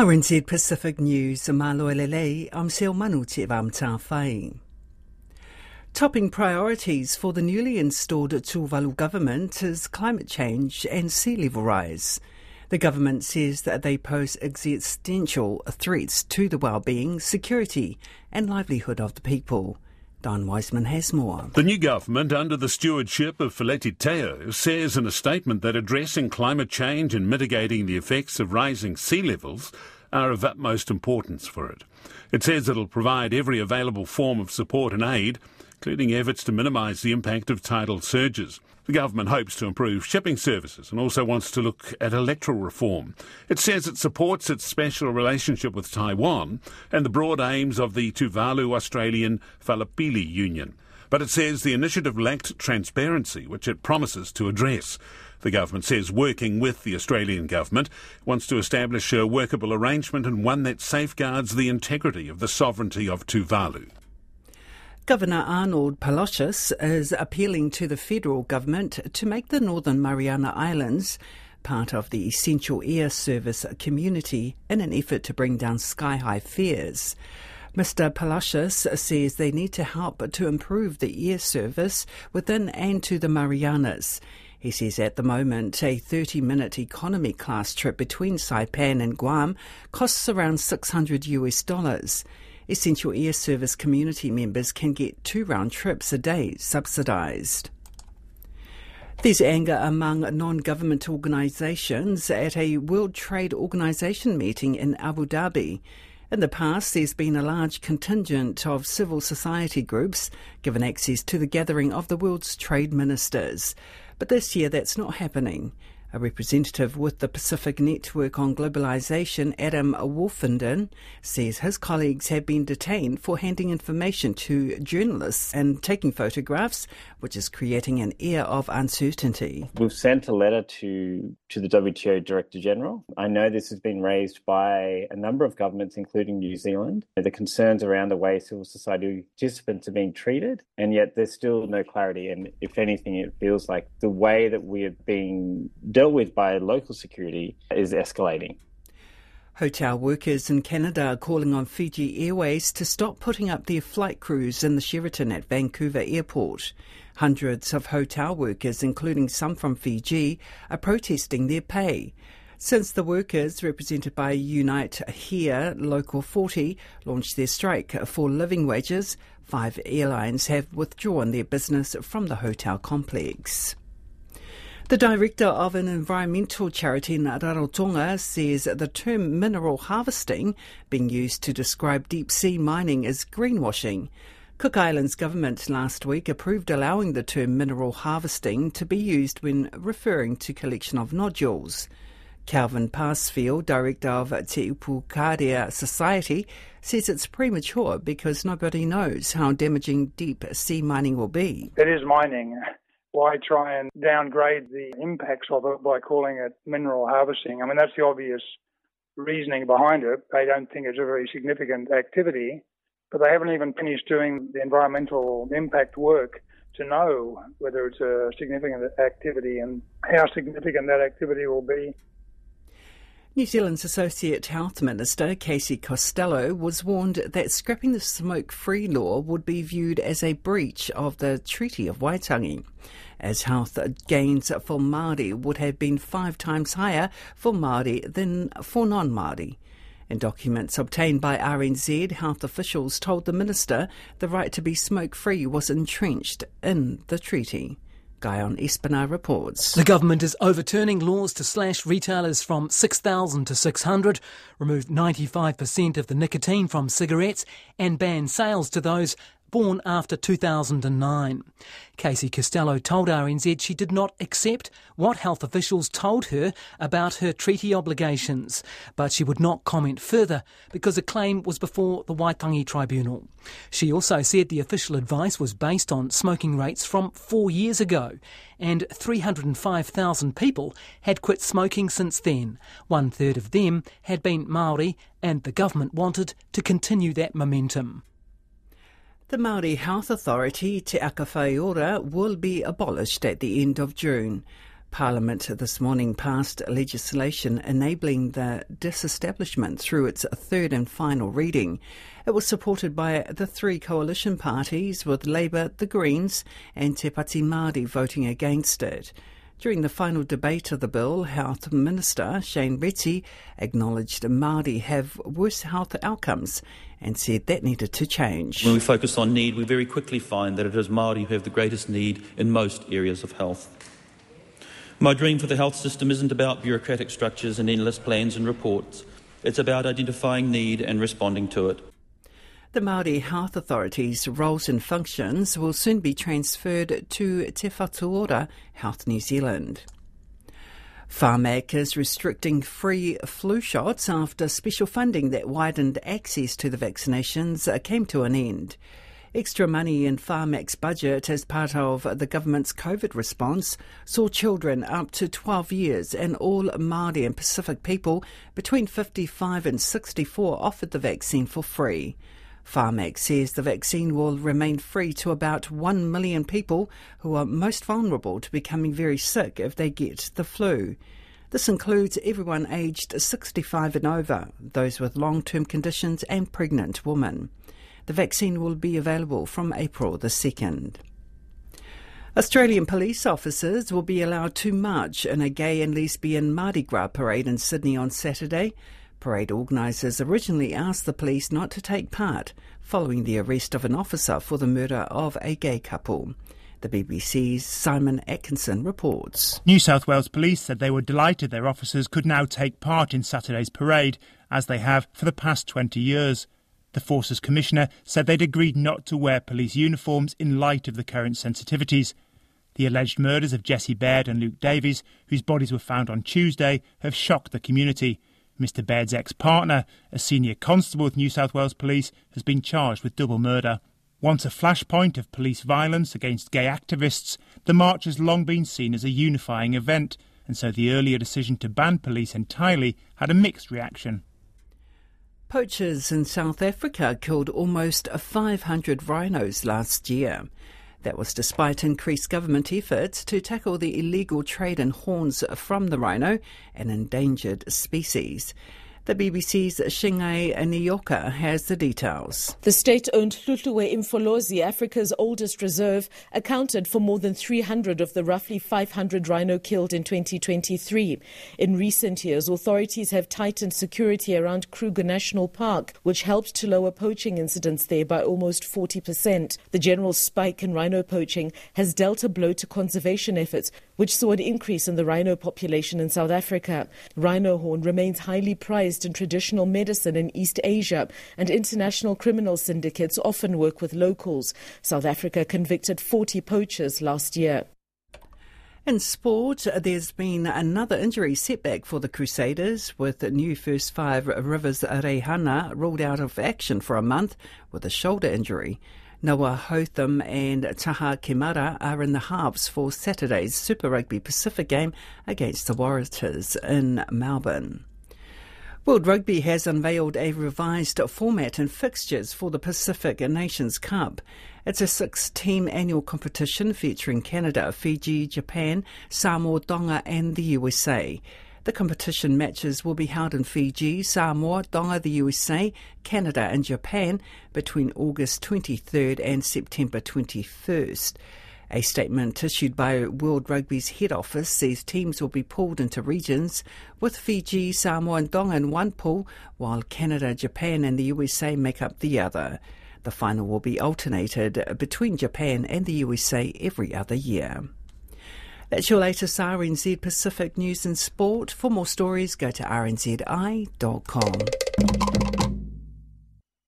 RNZ Pacific News, Maloelele, I'm Sil Manu te whai. Topping priorities for the newly installed Tuvalu government is climate change and sea level rise. The government says that they pose existential threats to the well-being, security and livelihood of the people. Don Wiseman has more. The new government, under the stewardship of Feleti Teo, says in a statement that addressing climate change and mitigating the effects of rising sea levels are of utmost importance for it. It says it'll provide every available form of support and aid, including efforts to minimise the impact of tidal surges. The government hopes to improve shipping services and also wants to look at electoral reform. It says it supports its special relationship with Taiwan and the broad aims of the Tuvalu Australian Falepili Union. But it says the initiative lacked transparency, which it promises to address. The government says working with the Australian government wants to establish a workable arrangement and one that safeguards the integrity of the sovereignty of Tuvalu. Governor Arnold Palacios is appealing to the federal government to make the Northern Mariana Islands part of the essential air service community in an effort to bring down sky high fares. Mr. Palacios says they need to help to improve the air service within and to the Marianas. He says at the moment a 30 minute economy class trip between Saipan and Guam costs around 600 US dollars. Essential Air Service community members can get two round trips a day subsidised. There's anger among non government organisations at a World Trade Organisation meeting in Abu Dhabi. In the past, there's been a large contingent of civil society groups given access to the gathering of the world's trade ministers. But this year, that's not happening. A representative with the Pacific Network on Globalisation, Adam Wolfenden, says his colleagues have been detained for handing information to journalists and taking photographs, which is creating an air of uncertainty. We've sent a letter to, to the WTO Director General. I know this has been raised by a number of governments, including New Zealand, the concerns around the way civil society participants are being treated, and yet there's still no clarity. And if anything, it feels like the way that we're being dealt with by local security is escalating. Hotel workers in Canada are calling on Fiji Airways to stop putting up their flight crews in the Sheraton at Vancouver Airport. Hundreds of hotel workers, including some from Fiji, are protesting their pay. Since the workers, represented by Unite Here Local 40, launched their strike for living wages, five airlines have withdrawn their business from the hotel complex. The director of an environmental charity in Rarotonga says the term mineral harvesting being used to describe deep sea mining is greenwashing. Cook Islands government last week approved allowing the term mineral harvesting to be used when referring to collection of nodules. Kelvin Passfield, director of Te Ipukarea Society, says it's premature because nobody knows how damaging deep sea mining will be. It is mining why try and downgrade the impacts of it by calling it mineral harvesting? I mean, that's the obvious reasoning behind it. They don't think it's a very significant activity, but they haven't even finished doing the environmental impact work to know whether it's a significant activity and how significant that activity will be. New Zealand's Associate Health Minister, Casey Costello, was warned that scrapping the smoke free law would be viewed as a breach of the Treaty of Waitangi, as health gains for Māori would have been five times higher for Māori than for non Māori. In documents obtained by RNZ, health officials told the minister the right to be smoke free was entrenched in the treaty. Guyon Espiner reports. The government is overturning laws to slash retailers from 6,000 to 600, remove 95% of the nicotine from cigarettes, and ban sales to those born after 2009. Casey Costello told RNZ she did not accept what health officials told her about her treaty obligations, but she would not comment further because the claim was before the Waitangi Tribunal. She also said the official advice was based on smoking rates from four years ago, and 305,000 people had quit smoking since then. One third of them had been Maori, and the government wanted to continue that momentum. The Māori Health Authority, Te Aka Whaiora, will be abolished at the end of June. Parliament this morning passed legislation enabling the disestablishment through its third and final reading. It was supported by the three coalition parties, with Labour, the Greens, and Te Pati Māori voting against it. During the final debate of the bill, Health Minister Shane Reti acknowledged Māori have worse health outcomes and said that needed to change. When we focus on need, we very quickly find that it is Māori who have the greatest need in most areas of health. My dream for the health system isn't about bureaucratic structures and endless plans and reports. It's about identifying need and responding to it. The Māori Health Authority's roles and functions will soon be transferred to Te Whatu Ora Health New Zealand. Pharmac restricting free flu shots after special funding that widened access to the vaccinations came to an end. Extra money in Pharmac's budget as part of the government's COVID response saw children up to 12 years and all Māori and Pacific people between 55 and 64 offered the vaccine for free. Pharmac says the vaccine will remain free to about 1 million people who are most vulnerable to becoming very sick if they get the flu. This includes everyone aged 65 and over, those with long term conditions, and pregnant women. The vaccine will be available from April the 2nd. Australian police officers will be allowed to march in a gay and lesbian Mardi Gras parade in Sydney on Saturday. Parade organisers originally asked the police not to take part following the arrest of an officer for the murder of a gay couple. The BBC's Simon Atkinson reports. New South Wales Police said they were delighted their officers could now take part in Saturday's parade, as they have for the past 20 years. The Forces Commissioner said they'd agreed not to wear police uniforms in light of the current sensitivities. The alleged murders of Jesse Baird and Luke Davies, whose bodies were found on Tuesday, have shocked the community. Mr. Baird's ex partner, a senior constable with New South Wales Police, has been charged with double murder. Once a flashpoint of police violence against gay activists, the march has long been seen as a unifying event, and so the earlier decision to ban police entirely had a mixed reaction. Poachers in South Africa killed almost 500 rhinos last year. That was despite increased government efforts to tackle the illegal trade in horns from the rhino, an endangered species. The BBC's Shingai Nyoka has the details. The state-owned Hluhluwe Imfolozi, Africa's oldest reserve, accounted for more than 300 of the roughly 500 rhino killed in 2023. In recent years, authorities have tightened security around Kruger National Park, which helped to lower poaching incidents there by almost 40%. The general spike in rhino poaching has dealt a blow to conservation efforts, which saw an increase in the rhino population in South Africa. Rhino horn remains highly prized in traditional medicine in East Asia, and international criminal syndicates often work with locals. South Africa convicted 40 poachers last year. In sport, there's been another injury setback for the Crusaders, with new first five Rivez Reihana ruled out of action for a month with a shoulder injury. Noah Hotham and Taha Kemara are in the halves for Saturday's Super Rugby Pacific game against the Waratahs in Melbourne. World Rugby has unveiled a revised format and fixtures for the Pacific Nations Cup. It's a six team annual competition featuring Canada, Fiji, Japan, Samoa, Tonga, and the USA. The competition matches will be held in Fiji, Samoa, Tonga, the USA, Canada, and Japan between August 23rd and September 21st. A statement issued by World Rugby's head office says teams will be pulled into regions, with Fiji, Samoa, and Tonga in one pool, while Canada, Japan, and the USA make up the other. The final will be alternated between Japan and the USA every other year. That's your latest RNZ Pacific news and sport. For more stories, go to rnzi.com.